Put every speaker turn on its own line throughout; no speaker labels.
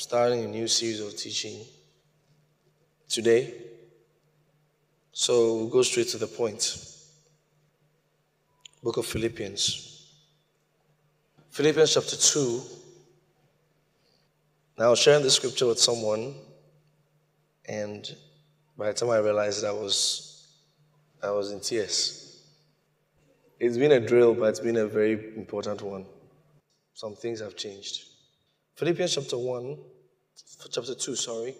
starting a new series of teaching today. So we'll go straight to the point. Book of Philippians. Philippians chapter 2. Now, I was sharing the scripture with someone, and by the time I realized I was, I was in tears. It's been a drill, but it's been a very important one. Some things have changed. Philippians chapter 1, chapter 2, sorry,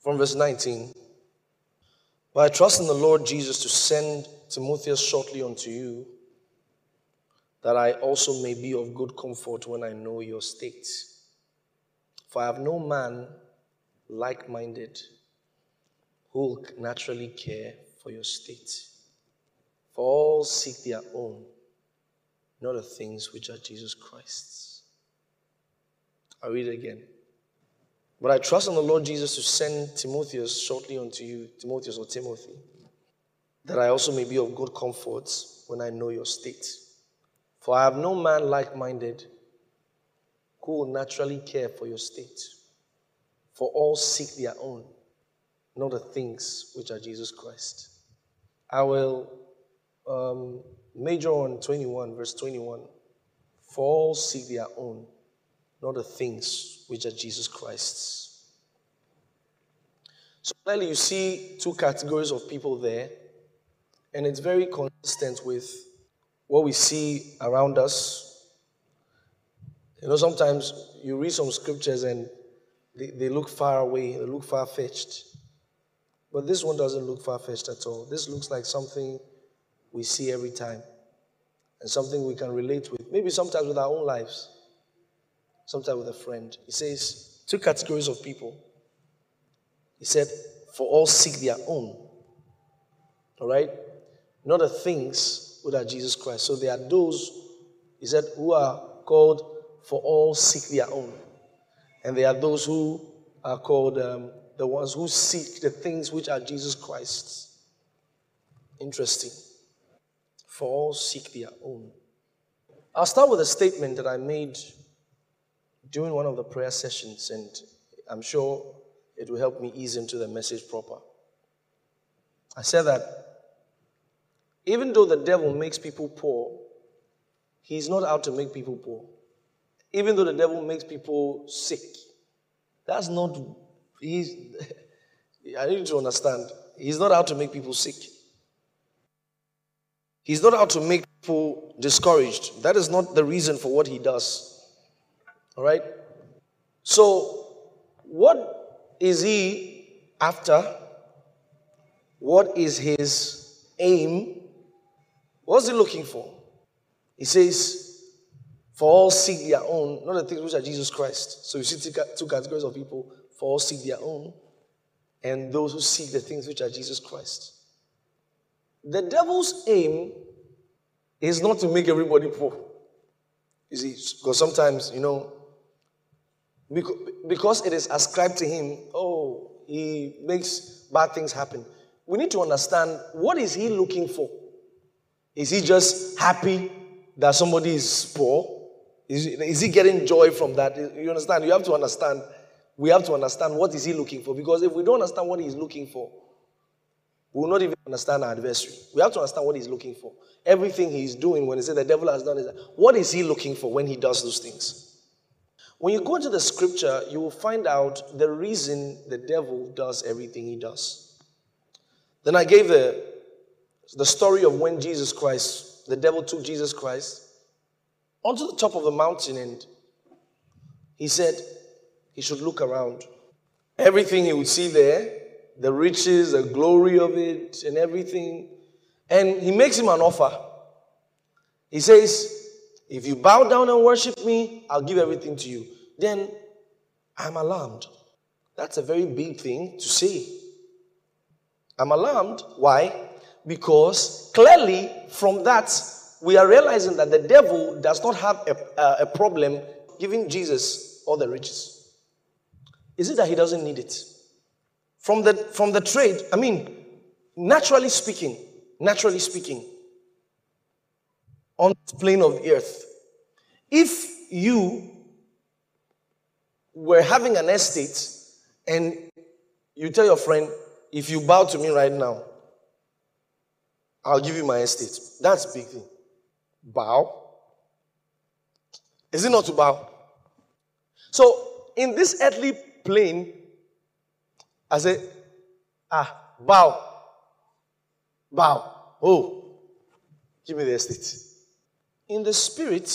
from verse 19. But I trust in the Lord Jesus to send Timotheus shortly unto you, that I also may be of good comfort when I know your state. For I have no man like minded who will naturally care for your state. For all seek their own, not the things which are Jesus Christ's. I read it again. But I trust in the Lord Jesus to send Timotheus shortly unto you, Timotheus or Timothy, that I also may be of good comfort when I know your state. For I have no man like minded who will naturally care for your state. For all seek their own, not the things which are Jesus Christ. I will um, major on 21, verse 21. For all seek their own, not the things which are Jesus Christ's. So clearly, you see two categories of people there, and it's very consistent with what we see around us. You know, sometimes you read some scriptures and they, they look far away, they look far fetched. But this one doesn't look far fetched at all. This looks like something we see every time and something we can relate with, maybe sometimes with our own lives sometime with a friend. He says, two categories of people. He said, for all seek their own. All right? Not the things without Jesus Christ. So there are those, he said, who are called for all seek their own. And there are those who are called um, the ones who seek the things which are Jesus Christ's. Interesting. For all seek their own. I'll start with a statement that I made during one of the prayer sessions, and I'm sure it will help me ease into the message proper. I said that even though the devil makes people poor, he's not out to make people poor. Even though the devil makes people sick, that's not, he's, I need to understand, he's not out to make people sick. He's not out to make people discouraged. That is not the reason for what he does. All right? So, what is he after? What is his aim? What's he looking for? He says, For all seek their own, not the things which are Jesus Christ. So you see two categories of people for all seek their own, and those who seek the things which are Jesus Christ. The devil's aim is not to make everybody poor. You see, because sometimes, you know, because it is ascribed to him, oh, he makes bad things happen. We need to understand what is he looking for? Is he just happy that somebody is poor? Is, is he getting joy from that? You understand? You have to understand. We have to understand what is he looking for. Because if we don't understand what he's looking for, we will not even understand our adversary. We have to understand what he's looking for. Everything he's doing when he said the devil has done is what is he looking for when he does those things? When you go into the scripture, you will find out the reason the devil does everything he does. Then I gave the, the story of when Jesus Christ, the devil took Jesus Christ onto the top of the mountain and he said he should look around. Everything he would see there, the riches, the glory of it, and everything. And he makes him an offer. He says, if you bow down and worship me, I'll give everything to you. Then I'm alarmed. That's a very big thing to say. I'm alarmed. Why? Because clearly from that, we are realizing that the devil does not have a, uh, a problem giving Jesus all the riches. Is it that he doesn't need it? From the, from the trade, I mean, naturally speaking, naturally speaking, on the plane of the earth. If you were having an estate and you tell your friend, if you bow to me right now, I'll give you my estate. That's big thing. Bow. Is it not to bow? So, in this earthly plane, I say, ah, bow. Bow. Oh, give me the estate. In the spirit,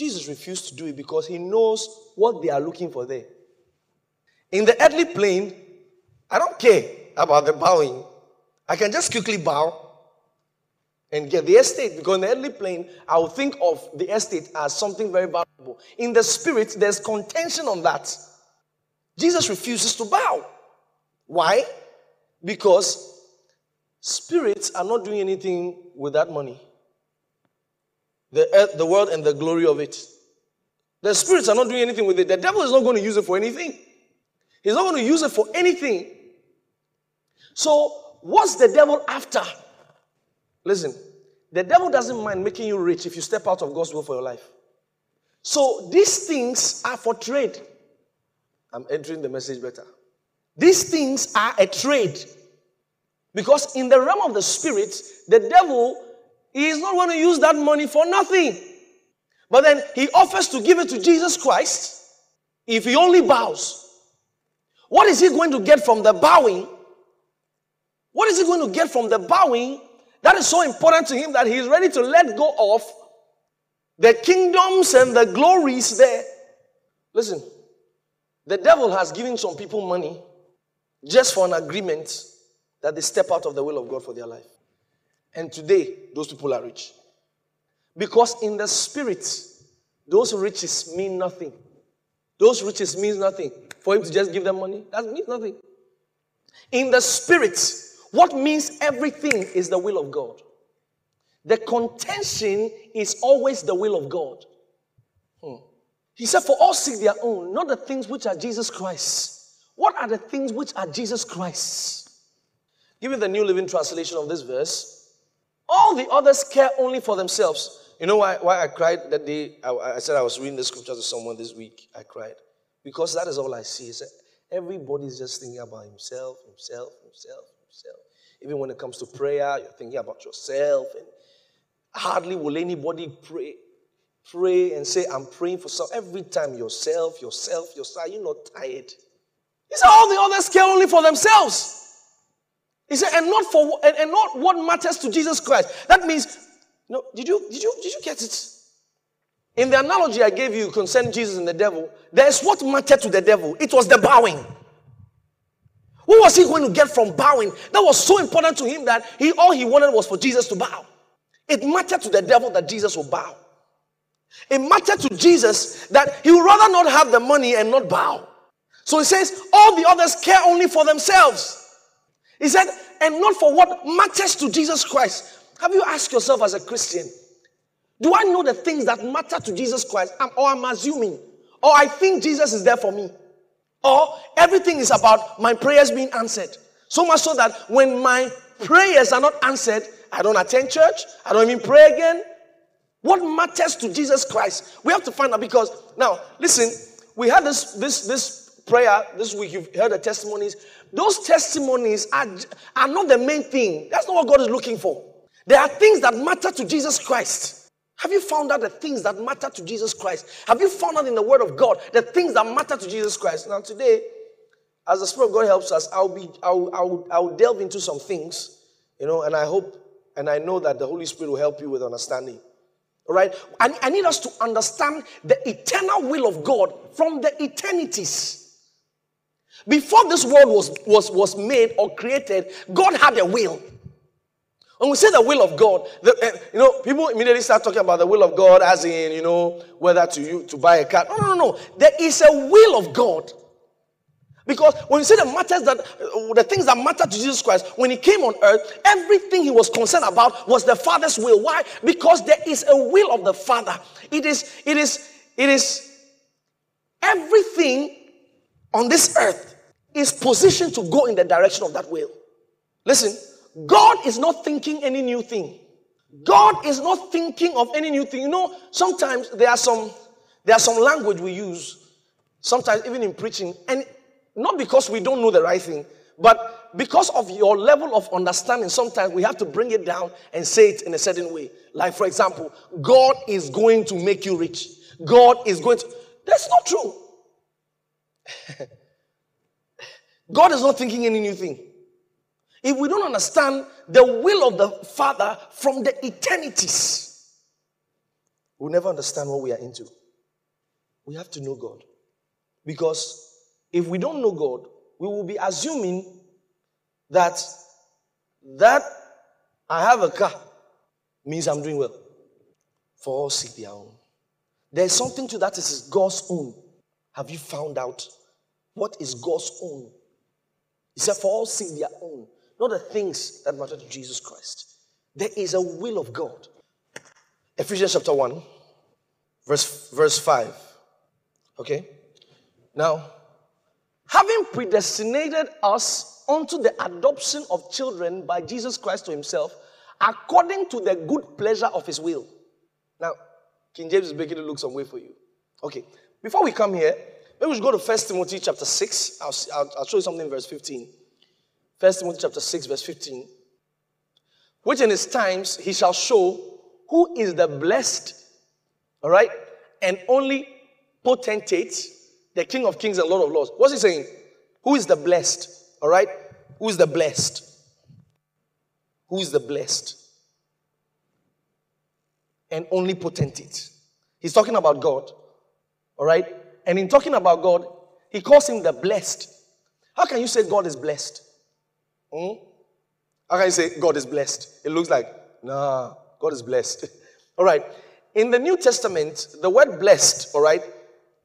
Jesus refused to do it because he knows what they are looking for there. In the earthly plane, I don't care about the bowing. I can just quickly bow and get the estate because in the earthly plane, I will think of the estate as something very valuable. In the spirit, there's contention on that. Jesus refuses to bow. Why? Because spirits are not doing anything with that money. The earth, the world, and the glory of it. The spirits are not doing anything with it. The devil is not going to use it for anything. He's not going to use it for anything. So, what's the devil after? Listen, the devil doesn't mind making you rich if you step out of God's will for your life. So, these things are for trade. I'm entering the message better. These things are a trade. Because in the realm of the spirit, the devil is not going to use that money for nothing. But then he offers to give it to Jesus Christ if he only bows. What is he going to get from the bowing? What is he going to get from the bowing that is so important to him that he is ready to let go of the kingdoms and the glories there? Listen, the devil has given some people money just for an agreement that they step out of the will of God for their life. And today, those people are rich. Because in the spirit, those riches mean nothing. Those riches means nothing. For him to just give them money, that means nothing. In the spirit, what means everything is the will of God. The contention is always the will of God. Hmm. He said, For all seek their own, not the things which are Jesus Christ. What are the things which are Jesus Christ? Give me the New Living Translation of this verse. All the others care only for themselves. You know why, why I cried that day? I, I said I was reading the scripture to someone this week. I cried. Because that is all I see. Is everybody's just thinking about himself, himself, himself, himself. Even when it comes to prayer, you're thinking about yourself. And hardly will anybody pray, pray and say, I'm praying for some. Every time yourself, yourself, yourself, you're not tired. He said, all the others care only for themselves. He said, and not for and, and not what matters to Jesus Christ. That means, no, did you did you did you get it? In the analogy I gave you concerning Jesus and the devil, there's what mattered to the devil. It was the bowing. What was he going to get from bowing? That was so important to him that he all he wanted was for Jesus to bow. It mattered to the devil that Jesus would bow. It mattered to Jesus that he would rather not have the money and not bow. So he says, all the others care only for themselves. He said, and not for what matters to Jesus Christ. Have you asked yourself as a Christian, do I know the things that matter to Jesus Christ? or I'm assuming, or I think Jesus is there for me, or everything is about my prayers being answered. So much so that when my prayers are not answered, I don't attend church, I don't even pray again. What matters to Jesus Christ? We have to find out because now, listen, we had this this this prayer this week. You've heard the testimonies. Those testimonies are, are not the main thing. That's not what God is looking for. There are things that matter to Jesus Christ. Have you found out the things that matter to Jesus Christ? Have you found out in the Word of God the things that matter to Jesus Christ? Now, today, as the Spirit of God helps us, I'll be I'll, I'll, I'll delve into some things, you know, and I hope and I know that the Holy Spirit will help you with understanding. All right? I, I need us to understand the eternal will of God from the eternities. Before this world was, was, was made or created, God had a will. When we say the will of God, the, uh, you know, people immediately start talking about the will of God as in, you know, whether to you to buy a car. No, no, no. There is a will of God. Because when you say the matters that uh, the things that matter to Jesus Christ, when he came on earth, everything he was concerned about was the Father's will. Why? Because there is a will of the Father. It is, it is, it is everything on this earth is positioned to go in the direction of that will. Listen, God is not thinking any new thing. God is not thinking of any new thing. You know, sometimes there are some there are some language we use Sometimes, even in preaching, and not because we don't know the right thing, but because of your level of understanding, sometimes we have to bring it down and say it in a certain way. Like, for example, God is going to make you rich. God is going to. That's not true. God is not thinking any new thing. If we don't understand the will of the Father from the eternities, we'll never understand what we are into. We have to know God. Because if we don't know God, we will be assuming that that I have a car means I'm doing well. For all seek their own. There's something to that is God's own. Have you found out what is God's own? He said, For all seek their own, not the things that matter to Jesus Christ. There is a will of God. Ephesians chapter 1, verse, verse 5. Okay? Now, having predestinated us unto the adoption of children by Jesus Christ to himself, according to the good pleasure of his will. Now, King James is making it look some way for you. Okay, before we come here, maybe we should go to 1 Timothy chapter 6. I'll, I'll, I'll show you something in verse 15. 1 Timothy chapter 6, verse 15. Which in his times he shall show who is the blessed, all right, and only potentate, the King of Kings and Lord of Lords. What's he saying? Who is the blessed? All right? Who is the blessed? Who is the blessed? And only potentate. He's talking about God. All right? And in talking about God, he calls him the blessed. How can you say God is blessed? Hmm? How can you say God is blessed? It looks like, nah, God is blessed. all right. In the New Testament, the word blessed, all right,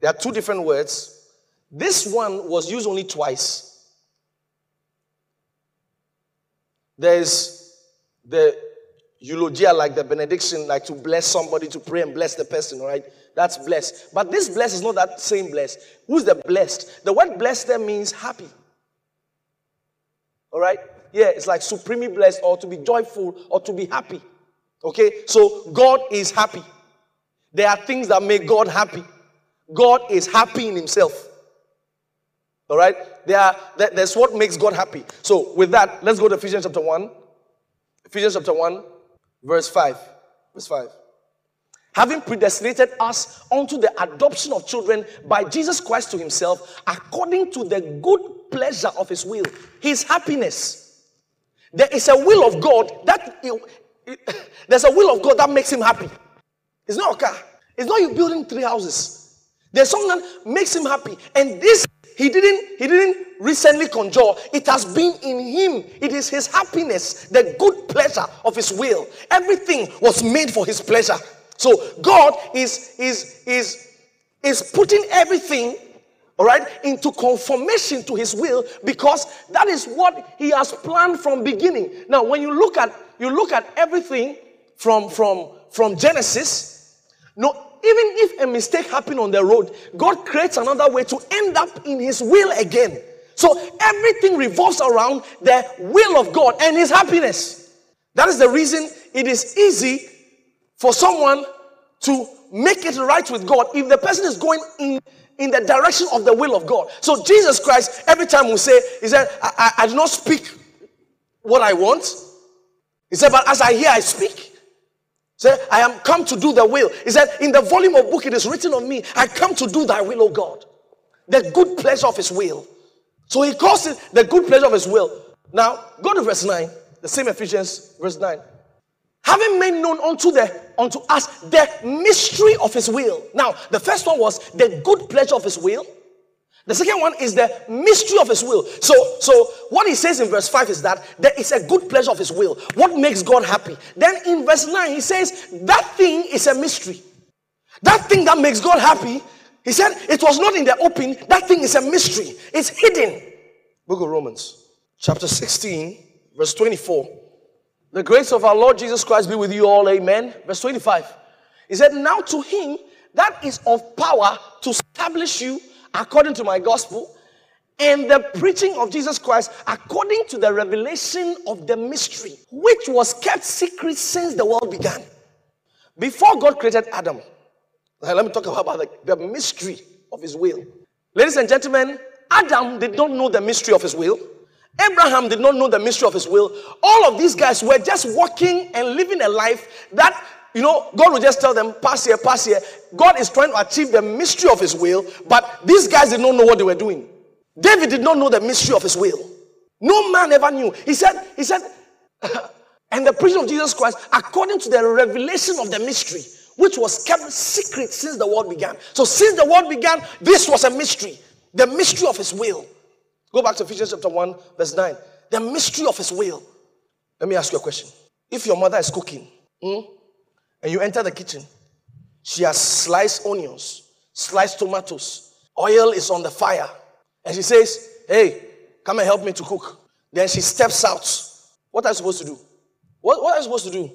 there are two different words. This one was used only twice. There's the eulogia, like the benediction, like to bless somebody, to pray and bless the person, all right? That's blessed. But this blessed is not that same blessed. Who's the blessed? The word blessed there means happy. All right? Yeah, it's like supremely blessed or to be joyful or to be happy. Okay? So God is happy. There are things that make God happy. God is happy in himself. All right? There are, that's what makes God happy. So, with that, let's go to Ephesians chapter 1. Ephesians chapter 1, verse 5. Verse 5. Having predestinated us unto the adoption of children by Jesus Christ to himself, according to the good pleasure of his will, his happiness. There is a will of God that it, it, there's a will of God that makes him happy. It's not a car. It's not you building three houses. There's something that makes him happy. And this he didn't he didn't recently conjure. It has been in him. It is his happiness, the good pleasure of his will. Everything was made for his pleasure. So God is is is is putting everything all right into conformation to his will because that is what he has planned from beginning now when you look at you look at everything from from from genesis no even if a mistake happened on the road, God creates another way to end up in His will again. So everything revolves around the will of God and His happiness. That is the reason it is easy for someone to make it right with God if the person is going in in the direction of the will of God. So Jesus Christ, every time we say, He said, I, I, I do not speak what I want. He said, but as I hear, I speak. Say, I am come to do the will. He said, In the volume of book it is written of me, I come to do thy will, O God. The good pleasure of his will. So he calls it the good pleasure of his will. Now, go to verse 9, the same Ephesians, verse 9. Having made known unto the unto us the mystery of his will. Now, the first one was the good pleasure of his will. The second one is the mystery of his will. So, so what he says in verse 5 is that there is a good pleasure of his will. What makes God happy? Then in verse 9, he says that thing is a mystery. That thing that makes God happy, he said it was not in the open, that thing is a mystery. It's hidden. Book of Romans, chapter 16, verse 24. The grace of our Lord Jesus Christ be with you all, amen. Verse 25. He said, Now to him that is of power to establish you according to my gospel, and the preaching of Jesus Christ according to the revelation of the mystery, which was kept secret since the world began. Before God created Adam, let me talk about the, the mystery of his will. Ladies and gentlemen, Adam did not know the mystery of his will. Abraham did not know the mystery of his will. All of these guys were just walking and living a life that, you know, God would just tell them, pass here, pass here. God is trying to achieve the mystery of his will, but these guys did not know what they were doing. David did not know the mystery of his will. No man ever knew. He said, he said, and the preaching of Jesus Christ, according to the revelation of the mystery, which was kept secret since the world began. So, since the world began, this was a mystery the mystery of his will. Go back to Ephesians chapter 1, verse 9. The mystery of his will. Let me ask you a question. If your mother is cooking hmm, and you enter the kitchen, she has sliced onions, sliced tomatoes, oil is on the fire, and she says, Hey, come and help me to cook. Then she steps out. What are you supposed to do? What, what are you supposed to do?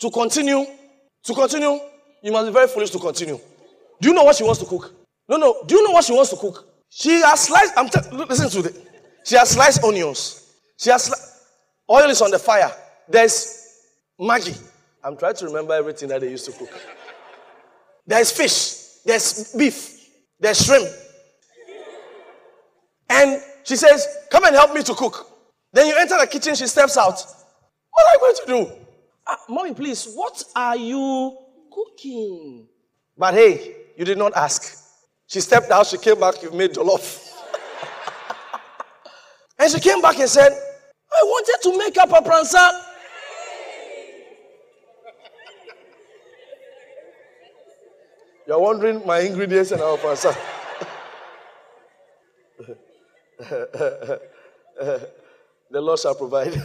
To continue? To continue? You must be very foolish to continue. Do you know what she wants to cook? No, no. Do you know what she wants to cook? She has sliced. I'm listen to it. She has sliced onions. She has sli- oil is on the fire. There's Maggi. I'm trying to remember everything that they used to cook. There's fish. There's beef. There's shrimp. And she says, "Come and help me to cook." Then you enter the kitchen. She steps out. What are you going to do? Uh, mommy, please. What are you cooking. But hey, you did not ask. She stepped out, she came back, you've made jollof. and she came back and said, I wanted to make apapransa. You're wondering my ingredients and our prancer. the Lord shall provide.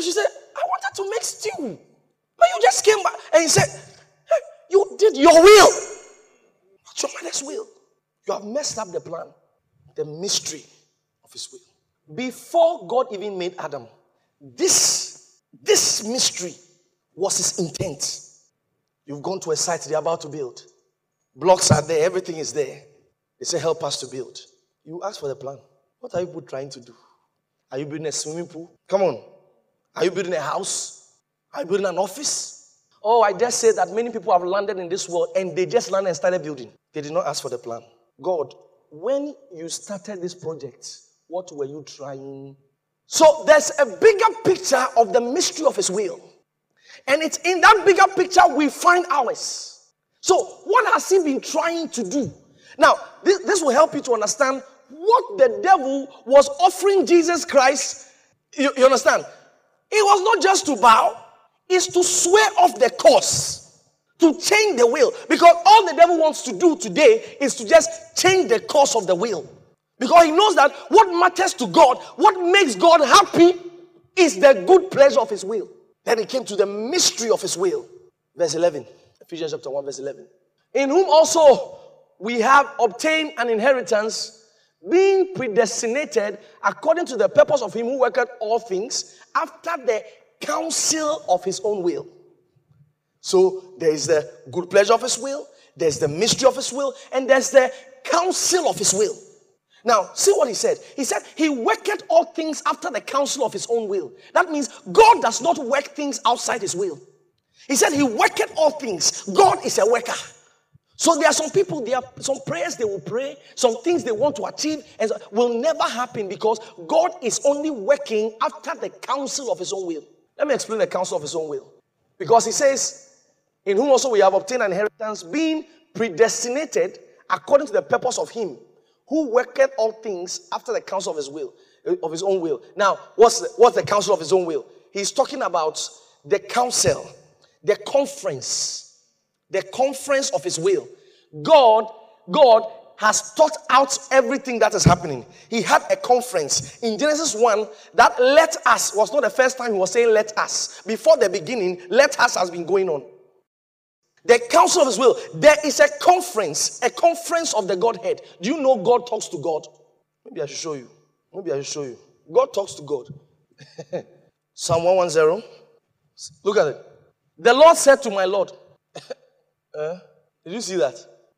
she said, I wanted to make stew. But you just came back and you said, You did your will, your mother's will. You have messed up the plan, the mystery of his will. Before God even made Adam, this, this mystery was his intent. You've gone to a site they're about to build. Blocks are there, everything is there. They say, Help us to build. You ask for the plan. What are you trying to do? Are you building a swimming pool? Come on. Are you building a house? Are you building an office? Oh, I just say that many people have landed in this world and they just landed and started building. They did not ask for the plan. God, when you started this project, what were you trying? So there's a bigger picture of the mystery of His will. And it's in that bigger picture we find ours. So, what has He been trying to do? Now, this, this will help you to understand what the devil was offering Jesus Christ. You, you understand? It was not just to bow, it's to swear off the course, to change the will. Because all the devil wants to do today is to just change the course of the will. Because he knows that what matters to God, what makes God happy, is the good pleasure of his will. Then he came to the mystery of his will. Verse 11, Ephesians chapter 1, verse 11. In whom also we have obtained an inheritance, being predestinated according to the purpose of him who worketh all things after the counsel of his own will. So there is the good pleasure of his will, there's the mystery of his will, and there's the counsel of his will. Now, see what he said. He said, He worketh all things after the counsel of his own will. That means God does not work things outside his will. He said, He worketh all things. God is a worker. So there are some people, there are some prayers they will pray, some things they want to achieve, and will never happen because God is only working after the counsel of his own will. Let me explain the counsel of his own will. Because he says, In whom also we have obtained an inheritance, being predestinated according to the purpose of him who worketh all things after the counsel of his will, eh, of his own will. Now, what's the, what's the counsel of his own will? He's talking about the council, the conference, the conference of his will. God, God has thought out everything that is happening. He had a conference in Genesis 1 that let us was not the first time he was saying let us. Before the beginning, let us has been going on. The council of his will. There is a conference, a conference of the Godhead. Do you know God talks to God? Maybe I should show you. Maybe I should show you. God talks to God. Psalm 110. Look at it. The Lord said to my Lord, uh, Did you see that?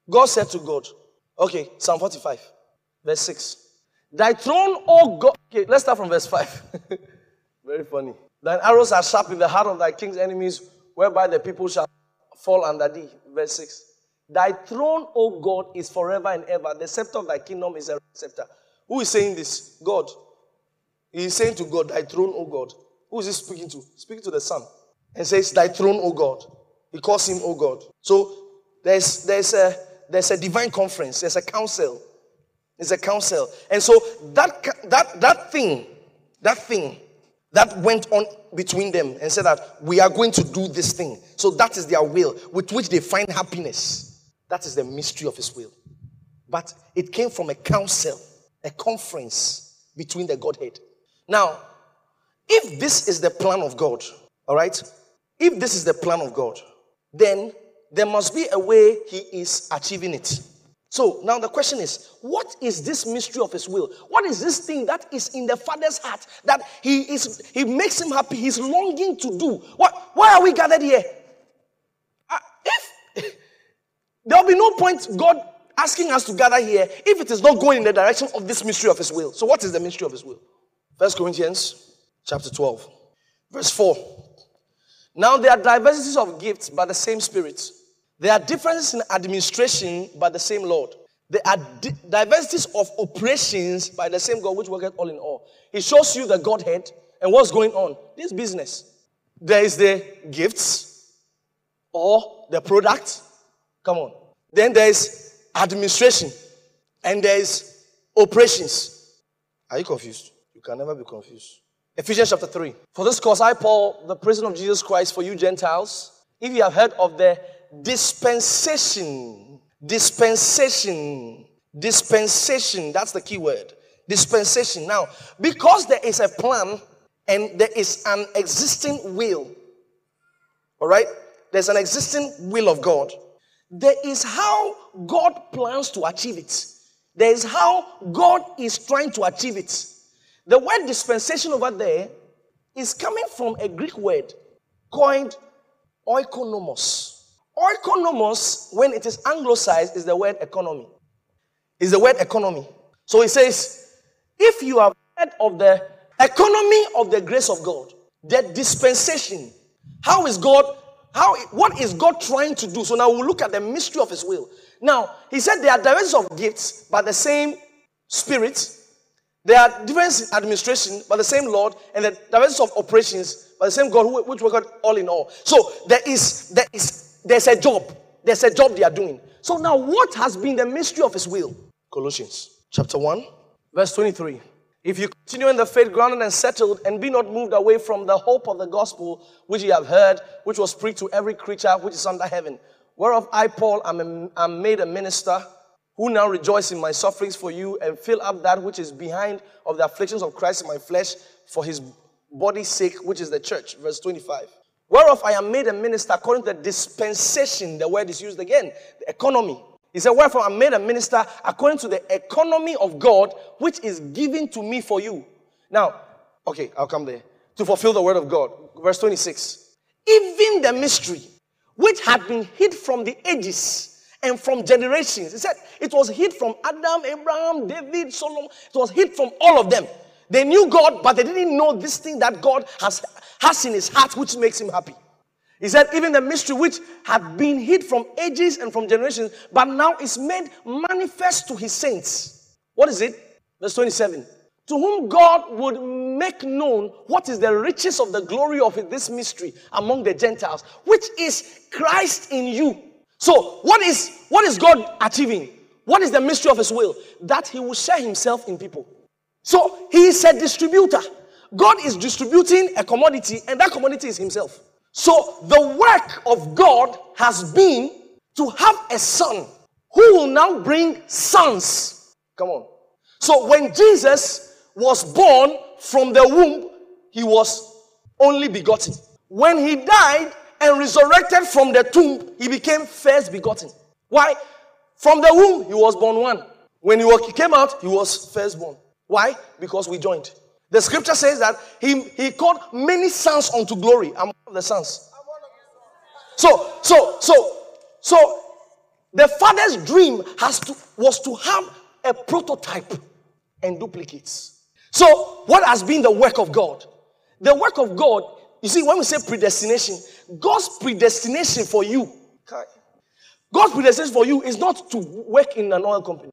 God said to God, Okay, Psalm 45, verse 6. Thy throne, O God. Okay, let's start from verse 5. Very funny. Thine arrows are sharp in the heart of thy king's enemies, whereby the people shall fall under thee. Verse 6. Thy throne, O God, is forever and ever. The scepter of thy kingdom is a scepter. Who is saying this? God. He is saying to God, Thy throne, O God. Who is he speaking to? Speaking to the Son. And says, Thy throne, O God. He calls him, O God. So there's there's a there's a divine conference, there's a council. There's a council. And so that that that thing, that thing that went on between them and said that we are going to do this thing. So that is their will with which they find happiness. That is the mystery of his will. But it came from a council, a conference between the Godhead. Now, if this is the plan of God, all right, if this is the plan of God, then there must be a way he is achieving it. So now the question is, what is this mystery of his will? What is this thing that is in the father's heart that he is he makes him happy, he's longing to do? What why are we gathered here? Uh, if There'll be no point God asking us to gather here if it is not going in the direction of this mystery of His will. So, what is the mystery of His will? First Corinthians chapter 12, verse 4. Now there are diversities of gifts, but the same Spirit. There are differences in administration, by the same Lord. There are di- diversities of operations by the same God, which worketh all in all. He shows you the Godhead and what's going on. This business. There is the gifts or the product Come on. Then there's administration and there's operations. Are you confused? You can never be confused. Ephesians chapter 3. For this cause, I, Paul, the prisoner of Jesus Christ, for you Gentiles, if you have heard of the dispensation, dispensation, dispensation, that's the key word. Dispensation. Now, because there is a plan and there is an existing will, all right? There's an existing will of God. There is how God plans to achieve it. There is how God is trying to achieve it. The word dispensation over there is coming from a Greek word coined oikonomos. Oikonomos, when it is anglicized, is the word economy. Is the word economy. So it says, if you have heard of the economy of the grace of God, the dispensation, how is God how, what is God trying to do? So now we'll look at the mystery of His will. Now, He said there are diversities of gifts, but the same Spirit. There are different administration, but the same Lord, and the diversities of operations, but the same God, which work all in all. So there is, there is, there's a job. There's a job they are doing. So now, what has been the mystery of His will? Colossians chapter one, verse twenty-three. If you continue in the faith, grounded and settled, and be not moved away from the hope of the gospel which ye have heard, which was preached to every creature which is under heaven, whereof I, Paul, am, am made a minister, who now rejoice in my sufferings for you, and fill up that which is behind of the afflictions of Christ in my flesh for his body's sake, which is the church. Verse 25. Whereof I am made a minister according to the dispensation, the word is used again, the economy he said, Wherefore I am made a minister according to the economy of God, which is given to me for you. Now, okay, I'll come there. To fulfill the word of God. Verse 26. Even the mystery which had been hid from the ages and from generations. He said it was hid from Adam, Abraham, David, Solomon. It was hid from all of them. They knew God, but they didn't know this thing that God has, has in his heart, which makes him happy. He said, even the mystery which had been hid from ages and from generations, but now is made manifest to his saints. What is it? Verse 27. To whom God would make known what is the riches of the glory of this mystery among the Gentiles, which is Christ in you. So, what is what is God achieving? What is the mystery of his will? That he will share himself in people. So, he is a distributor. God is distributing a commodity, and that commodity is himself. So the work of God has been to have a son who will now bring sons. Come on. So when Jesus was born from the womb, he was only begotten. When he died and resurrected from the tomb, he became first begotten. Why? From the womb, he was born one. When he came out, he was firstborn. Why? Because we joined. The scripture says that he, he called many sons unto glory. I'm one of the sons. So, so, so, so the father's dream has to was to have a prototype and duplicates. So, what has been the work of God? The work of God, you see, when we say predestination, God's predestination for you, God's predestination for you is not to work in an oil company.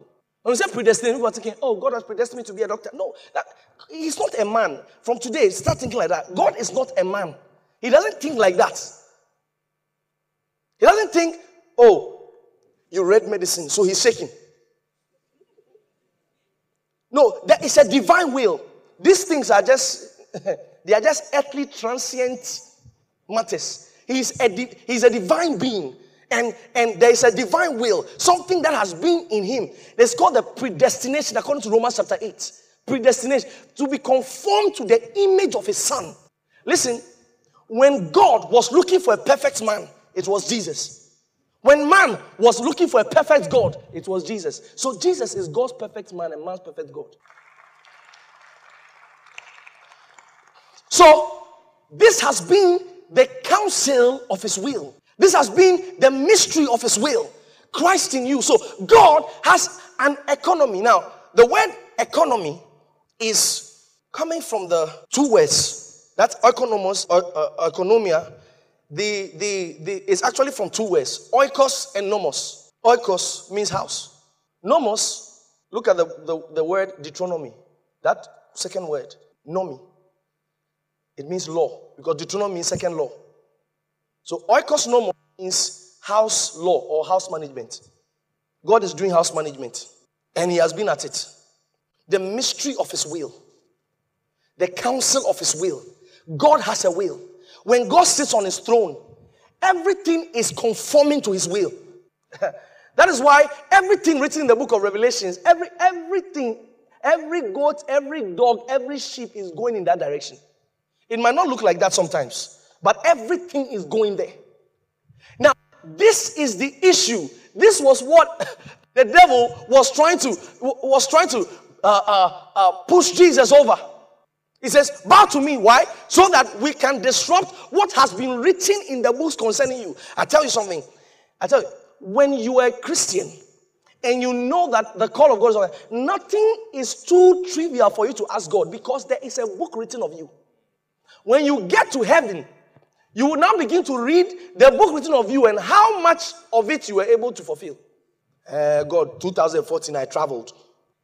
When we say predestination, people are thinking, oh, God has predestined me to be a doctor. No, that, he's not a man. From today, start thinking like that. God is not a man. He doesn't think like that. He doesn't think, oh, you read medicine, so he's shaking. No, there is a divine will. These things are just, they are just earthly transient matters. He's a, he's a divine being. And, and there is a divine will, something that has been in him. It's called the predestination, according to Romans chapter 8. Predestination, to be conformed to the image of his son. Listen, when God was looking for a perfect man, it was Jesus. When man was looking for a perfect God, it was Jesus. So Jesus is God's perfect man and man's perfect God. So this has been the counsel of his will. This has been the mystery of his will. Christ in you. So God has an economy. Now, the word economy is coming from the two words. That's economos, or uh, uh, economia. The, the, the, it's actually from two words oikos and nomos. Oikos means house. Nomos, look at the, the, the word Deuteronomy. That second word, nomi. It means law because Deuteronomy means second law. So oikos nomos means house law or house management. God is doing house management and he has been at it. The mystery of his will, the counsel of his will. God has a will. When God sits on his throne, everything is conforming to his will. that is why everything written in the book of Revelations, every everything, every goat, every dog, every sheep is going in that direction. It might not look like that sometimes, but everything is going there. Now, this is the issue. This was what the devil was trying to was trying to uh, uh, uh, push Jesus over. He says, Bow to me. Why? So that we can disrupt what has been written in the books concerning you. I tell you something. I tell you, when you are a Christian and you know that the call of God is on, nothing is too trivial for you to ask God because there is a book written of you. When you get to heaven, you will now begin to read the book written of you and how much of it you were able to fulfill. Uh, God, 2014, I traveled.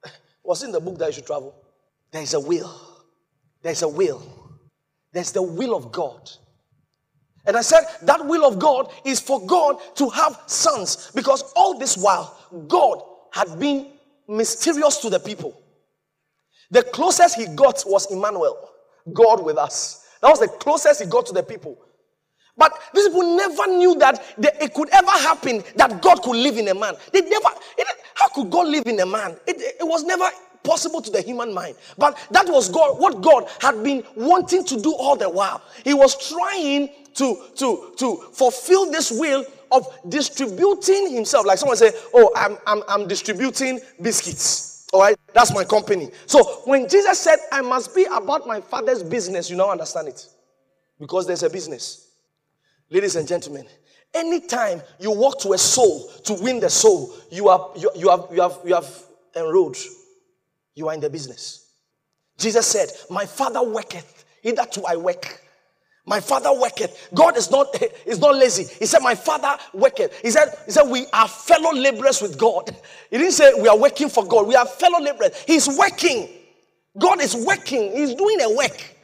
Was in the book that you should travel? There is a will. There's a will. There's the will of God. And I said that will of God is for God to have sons because all this while God had been mysterious to the people. The closest he got was Emmanuel, God with us. That was the closest he got to the people. But these people never knew that it could ever happen that God could live in a man. They never, it, how could God live in a man? It, it was never possible to the human mind. But that was God, what God had been wanting to do all the while. He was trying to, to, to fulfill this will of distributing himself. Like someone say, Oh, I'm, I'm, I'm distributing biscuits. All right, that's my company. So when Jesus said, I must be about my father's business, you now understand it. Because there's a business. Ladies and gentlemen, anytime you walk to a soul to win the soul, you, are, you, you, have, you, have, you have enrolled you are in the business. Jesus said, My father worketh, hitherto I work. My father worketh. God is not is not lazy. He said, My father worketh. He said, He said, We are fellow laborers with God. He didn't say we are working for God. We are fellow laborers. He's working. God is working. He's doing a work.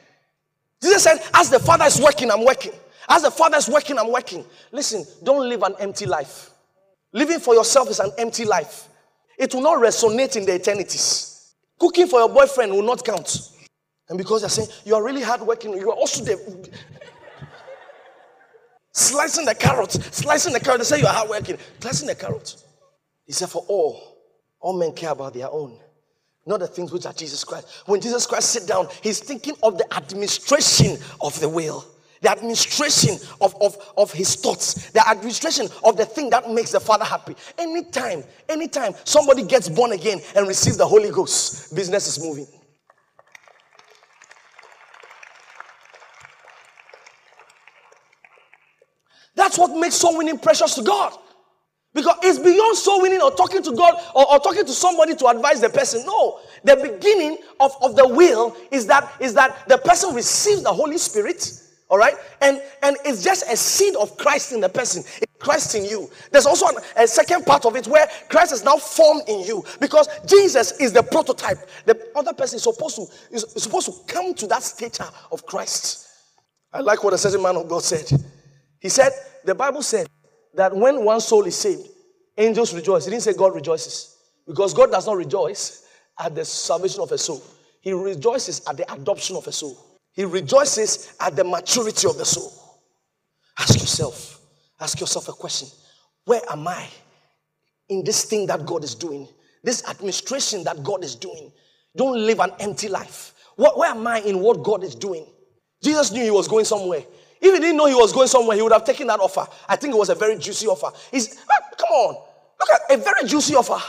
Jesus said, As the Father is working, I'm working. As the Father is working, I'm working. Listen, don't live an empty life. Living for yourself is an empty life. It will not resonate in the eternities. Cooking for your boyfriend will not count. And because they're saying, you are really hardworking, you are also the slicing the carrot, slicing the carrot. They say you are hardworking, slicing the carrot. He said, for all, all men care about their own, not the things which are Jesus Christ. When Jesus Christ sit down, he's thinking of the administration of the will the administration of, of, of his thoughts, the administration of the thing that makes the Father happy. Anytime, anytime somebody gets born again and receives the Holy Ghost, business is moving. That's what makes soul winning precious to God. Because it's beyond soul winning or talking to God or, or, talking to somebody to advise the person. No. The beginning of, of the will is that, is that the person receives the Holy Spirit all right? And and it's just a seed of Christ in the person. Christ in you. There's also an, a second part of it where Christ is now formed in you because Jesus is the prototype. The other person is supposed to is supposed to come to that stature of Christ. I like what a certain man of God said. He said, the Bible said that when one soul is saved, angels rejoice. He didn't say God rejoices because God does not rejoice at the salvation of a soul. He rejoices at the adoption of a soul. He rejoices at the maturity of the soul. Ask yourself, ask yourself a question. Where am I in this thing that God is doing? This administration that God is doing. Don't live an empty life. What, where am I in what God is doing? Jesus knew he was going somewhere. If he didn't know he was going somewhere, he would have taken that offer. I think it was a very juicy offer. He's, ah, come on, look at a very juicy offer.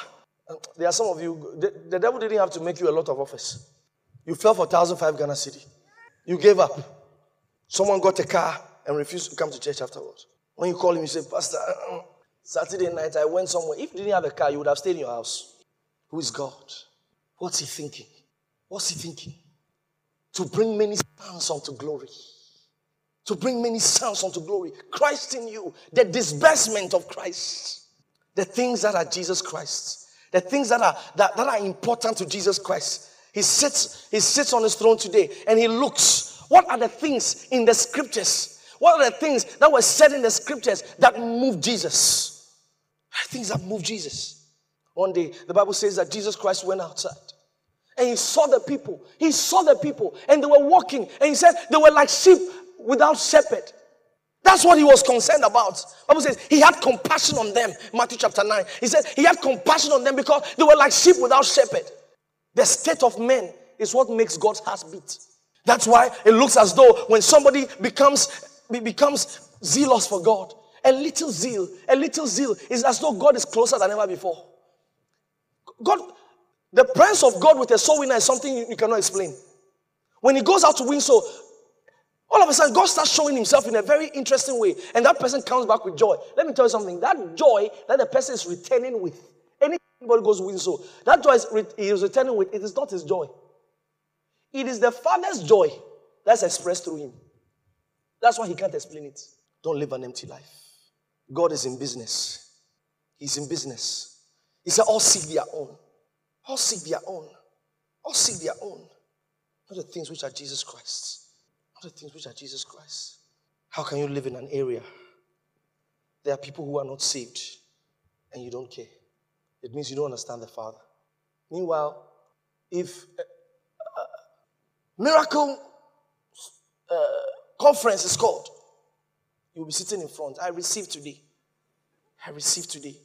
There are some of you, the, the devil didn't have to make you a lot of offers. You fell for 1,005 Ghana Cedi. You gave up. Someone got a car and refused to come to church afterwards. When you call him, you say, Pastor, Saturday night I went somewhere. If you didn't have a car, you would have stayed in your house. Who is God? What's he thinking? What's he thinking? To bring many sons unto glory. To bring many sons unto glory. Christ in you, the disbursement of Christ. The things that are Jesus Christ. The things that are that, that are important to Jesus Christ. He sits, he sits on his throne today and he looks. What are the things in the scriptures? What are the things that were said in the scriptures that moved Jesus? Ah, things that moved Jesus. One day, the Bible says that Jesus Christ went outside and he saw the people. He saw the people and they were walking and he said they were like sheep without shepherd. That's what he was concerned about. Bible says he had compassion on them. Matthew chapter 9. He said he had compassion on them because they were like sheep without shepherd. The state of men is what makes God's heart beat. That's why it looks as though when somebody becomes becomes zealous for God, a little zeal, a little zeal is as though God is closer than ever before. God, the presence of God with a soul winner is something you, cannot explain. When he goes out to win soul, all of a sudden, God starts showing himself in a very interesting way, and that person comes back with joy. Let me tell you something that joy that the person is returning with, anybody goes win so, that joy is, he is returning with, it is not his joy. It is the Father's joy that's expressed through him. That's why he can't explain it. Don't live an empty life. God is in business. He's in business. He said, All seek their own. All seek their own. All seek their own. Not the things which are Jesus Christ. Not the things which are Jesus Christ. How can you live in an area? There are people who are not saved and you don't care. It means you don't understand the Father. Meanwhile, if a, a miracle uh, conference is called, you'll be sitting in front. I received today. I received today.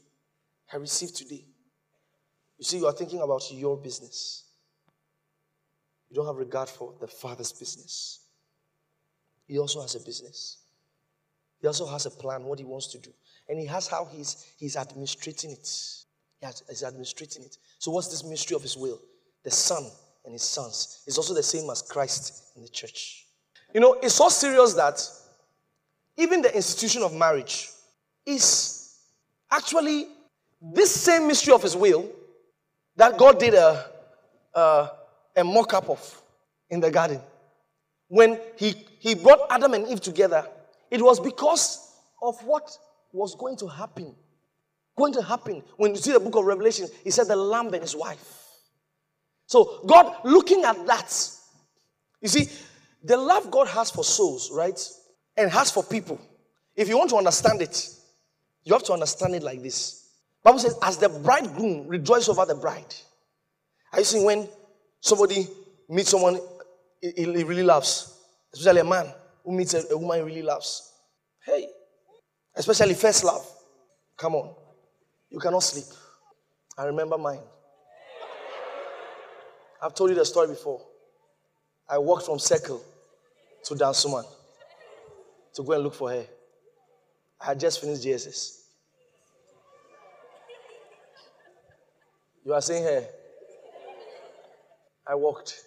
I received today. You see, you are thinking about your business. You don't have regard for the Father's business. He also has a business. He also has a plan, what he wants to do. And he has how he's, he's administrating it. He has, he's administrating it. So, what's this mystery of his will? The Son and his sons is also the same as Christ in the church. You know, it's so serious that even the institution of marriage is actually this same mystery of his will that God did a, a, a mock up of in the garden when he, he brought Adam and Eve together, it was because of what was going to happen. Going to happen. When you see the book of Revelation, he said the lamb and his wife. So, God looking at that, you see, the love God has for souls, right? And has for people. If you want to understand it, you have to understand it like this. Bible says, as the bridegroom rejoices over the bride. Are you seeing when somebody meets someone he, really loves. Especially a man who meets a, a woman he really loves. Hey, especially first love. Come on. You cannot sleep. I remember mine. I've told you the story before. I walked from Circle to Dansoman to go and look for her. I had just finished JSS. You are saying her. I walked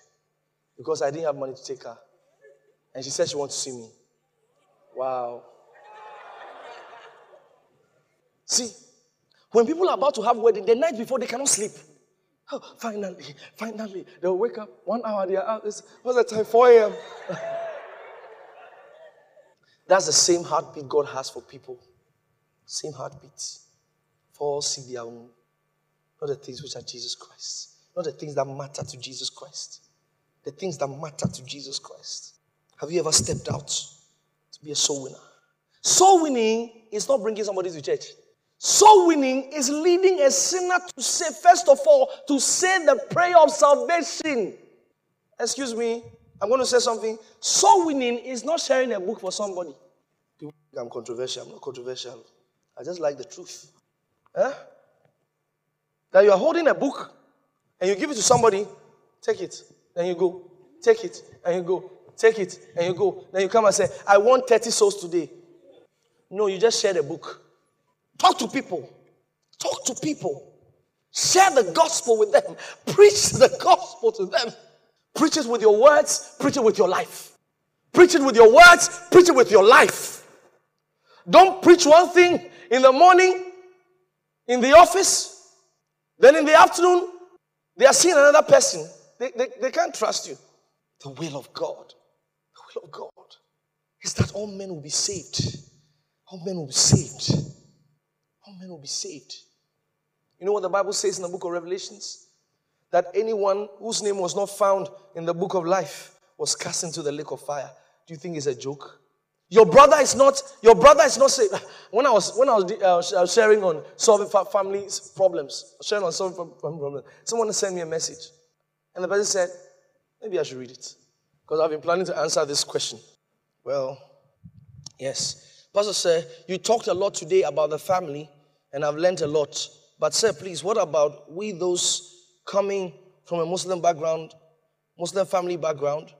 because I didn't have money to take her. And she said she wants to see me. Wow. See, when people are about to have wedding, the night before they cannot sleep. Oh, finally, finally, they'll wake up one hour, they are out. It's, what's the time? 4 a.m. That's the same heartbeat God has for people. Same heartbeat. For all seek their own. Not the things which are Jesus Christ. Not the things that matter to Jesus Christ. The things that matter to Jesus Christ. Have you ever stepped out to be a soul winner? Soul winning is not bringing somebody to church. Soul winning is leading a sinner to say, first of all, to say the prayer of salvation. Excuse me, I'm going to say something. Soul winning is not sharing a book for somebody. People think I'm controversial. I'm not controversial. I just like the truth. Huh? That you are holding a book and you give it to somebody, take it, then you go. Take it, and you go. Take it, and you go. Then you come and say, I want 30 souls today. No, you just share the book. Talk to people. Talk to people. Share the gospel with them. Preach the gospel to them. Preach it with your words, preach it with your life. Preach it with your words, preach it with your life. Don't preach one thing in the morning, in the office, then in the afternoon, they are seeing another person. They, they, they can't trust you. The will of God, the will of God is that all men will be saved. All men will be saved. Men will be saved. You know what the Bible says in the book of Revelations? That anyone whose name was not found in the book of life was cast into the lake of fire. Do you think it's a joke? Your brother is not. Your brother is not saved. When I was when I was uh, sharing on solving family problems, sharing on solving family problems, someone sent me a message, and the person said, "Maybe I should read it," because I've been planning to answer this question. Well, yes. Pastor said, You talked a lot today about the family, and I've learned a lot. But, sir, please, what about we, those coming from a Muslim background, Muslim family background,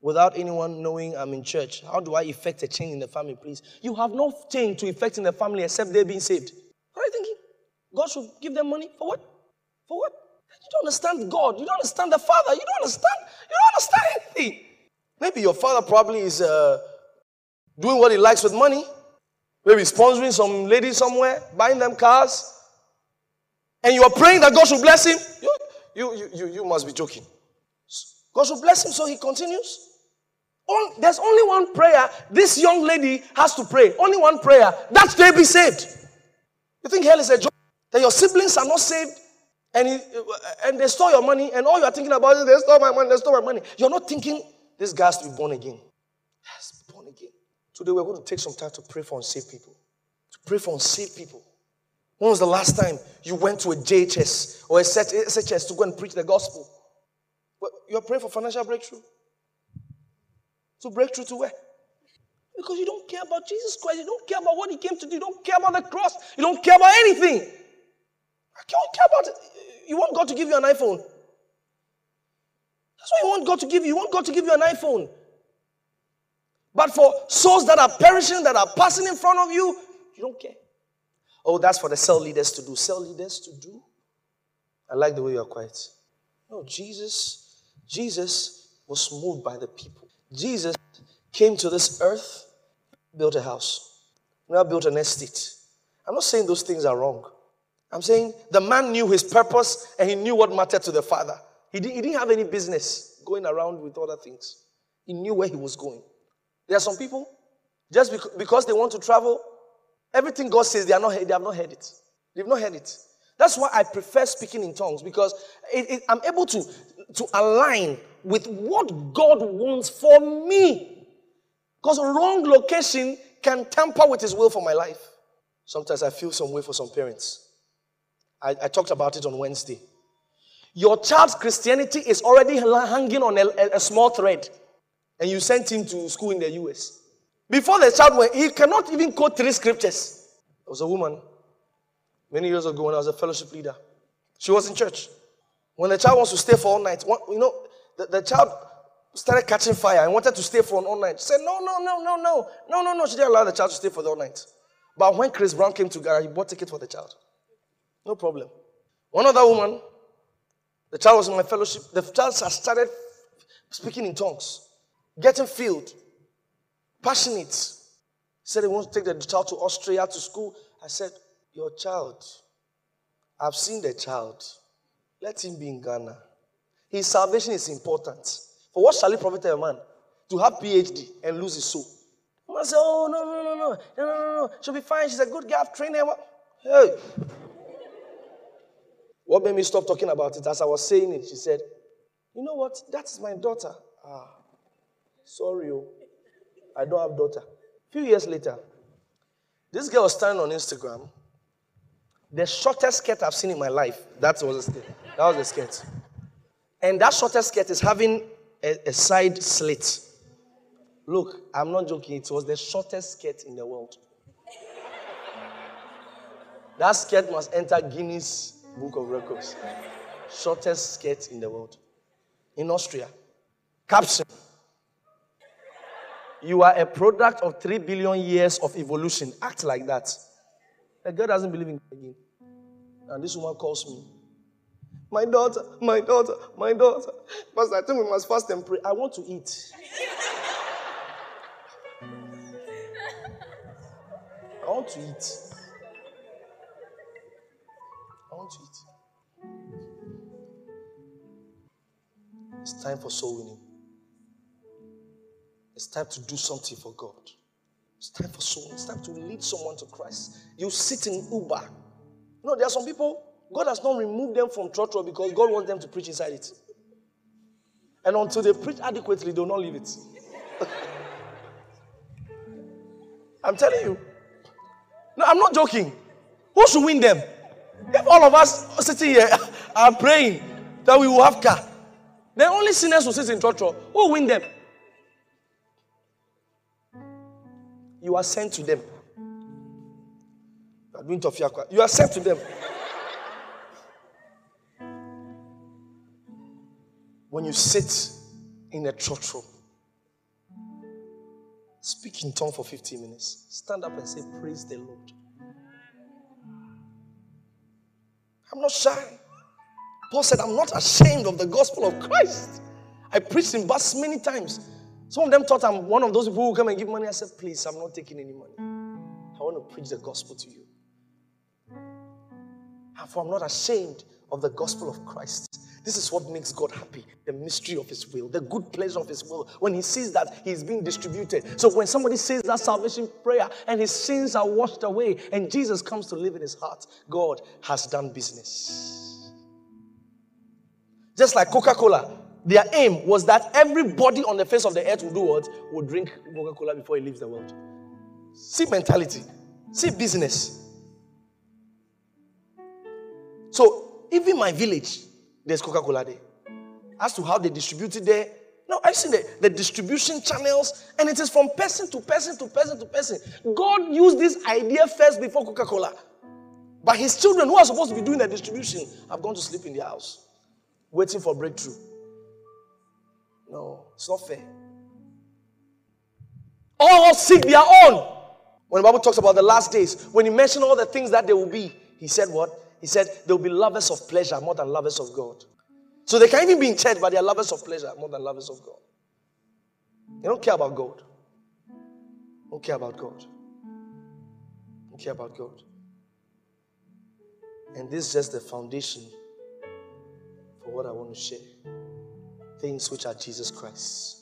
without anyone knowing I'm in church? How do I effect a change in the family, please? You have no change to effect in the family except they're being saved. What are you thinking? God should give them money? For what? For what? You don't understand God. You don't understand the Father. You don't understand. You don't understand anything. Maybe your father probably is. Uh, doing what he likes with money, maybe sponsoring some lady somewhere, buying them cars, and you are praying that God should bless him, you, you, you, you must be joking. God should bless him, so he continues. there's only one prayer this young lady has to pray. Only one prayer. That they be saved. You think hell is a joke? That your siblings are not saved and, he, uh, and they stole your money, and all you are thinking about is they stole my money, they stole my money. You're not thinking this guy has to be born again. Yes. Today we're going to take some time to pray for unsaved people. To pray for unsaved people. When was the last time you went to a JHS or a SHS to go and preach the gospel? Well, you're praying for financial breakthrough. To breakthrough to where? Because you don't care about Jesus Christ. You don't care about what he came to do. You don't care about the cross. You don't care about anything. You don't care about it. You want God to give you an iPhone. That's what you want God to give you. You want God to give you an iPhone. But for souls that are perishing, that are passing in front of you, you don't care. Oh, that's for the cell leaders to do. Cell leaders to do? I like the way you are quiet. No, Jesus, Jesus was moved by the people. Jesus came to this earth, built a house, now built an estate. I'm not saying those things are wrong. I'm saying the man knew his purpose and he knew what mattered to the Father. He didn't, he didn't have any business going around with other things. He knew where he was going. There are some people, just because they want to travel, everything God says, they, are not, they have not heard it. They've not heard it. That's why I prefer speaking in tongues because it, it, I'm able to, to align with what God wants for me. Because wrong location can tamper with His will for my life. Sometimes I feel some way for some parents. I, I talked about it on Wednesday. Your child's Christianity is already hanging on a, a small thread and you sent him to school in the US. Before the child went, he cannot even quote three scriptures. There was a woman many years ago when I was a fellowship leader. She was in church. When the child wants to stay for all night, you know, the, the child started catching fire and wanted to stay for an all night. She said, No, no, no, no, no, no, no, no. She didn't allow the child to stay for the all night. But when Chris Brown came to Ghana, he bought ticket for the child. No problem. One other woman, the child was in my fellowship. The child started speaking in tongues getting filled, passionate. Said he wants to take the child to Austria to school. I said, Your child, I've seen the child. Let him be in Ghana. His salvation is important. For what shall he profit a man to have PhD and lose his soul? The man said, Oh, no, no, no, no, no, no, no, She'll be fine. She's a good girl. I've trained her. Hey. What made me stop talking about it? As I was saying it, she said, You know what? That is my daughter. Ah sorry, oh. I don't have daughter. A few years later, this girl was standing on Instagram. The shortest skirt I've seen in my life. That was a skirt. That was a skirt. And that shortest skirt is having a, a side slit. Look, I'm not joking. It was the shortest skirt in the world. That skirt must enter Guinness Book of Records. Shortest skirt in the world. In Austria. Caption. You are a product of three billion years of evolution. Act like that. The girl doesn't believe in God again. And this woman calls me. My daughter, my daughter, my daughter. Pastor, I think we must fast and pray. I want to eat. I want to eat. I want to eat. It's time for soul winning. It's time to do something for God. It's time for soul. It's time to lead someone to Christ. You sit in Uber. You know, there are some people, God has not removed them from church because God wants them to preach inside it. And until they preach adequately, they will not leave it. I'm telling you. No, I'm not joking. Who should win them? If all of us sitting here are praying that we will have car, then only sinners will sit in church. Who will win them? You are sent to them. You are sent to them. When you sit in a church room, speak in tongue for 15 minutes, stand up and say, Praise the Lord. I'm not shy. Paul said, I'm not ashamed of the gospel of Christ. I preached in bus many times. Some of them thought I'm one of those people who come and give money. I said, please, I'm not taking any money. I want to preach the gospel to you. And for I'm not ashamed of the gospel of Christ. This is what makes God happy the mystery of His will, the good pleasure of His will, when He sees that He's being distributed. So, when somebody says that salvation prayer and his sins are washed away and Jesus comes to live in his heart, God has done business. Just like Coca Cola, their aim was that everybody on the face of the earth would do what? Would drink Coca Cola before he leaves the world. See mentality, see business. So, even my village, there's Coca Cola there. As to how they distribute it there, no, I see the, the distribution channels, and it is from person to person to person to person. God used this idea first before Coca Cola. But his children, who are supposed to be doing the distribution, have gone to sleep in their house, waiting for breakthrough. No, it's not fair. All seek their own. When the Bible talks about the last days, when he mentioned all the things that they will be, he said what? He said they'll be lovers of pleasure more than lovers of God. So they can't even be in church, but they're lovers of pleasure more than lovers of God. They don't care about God. Don't care about God. Don't care about God. And this is just the foundation for what I want to share things which are Jesus Christ.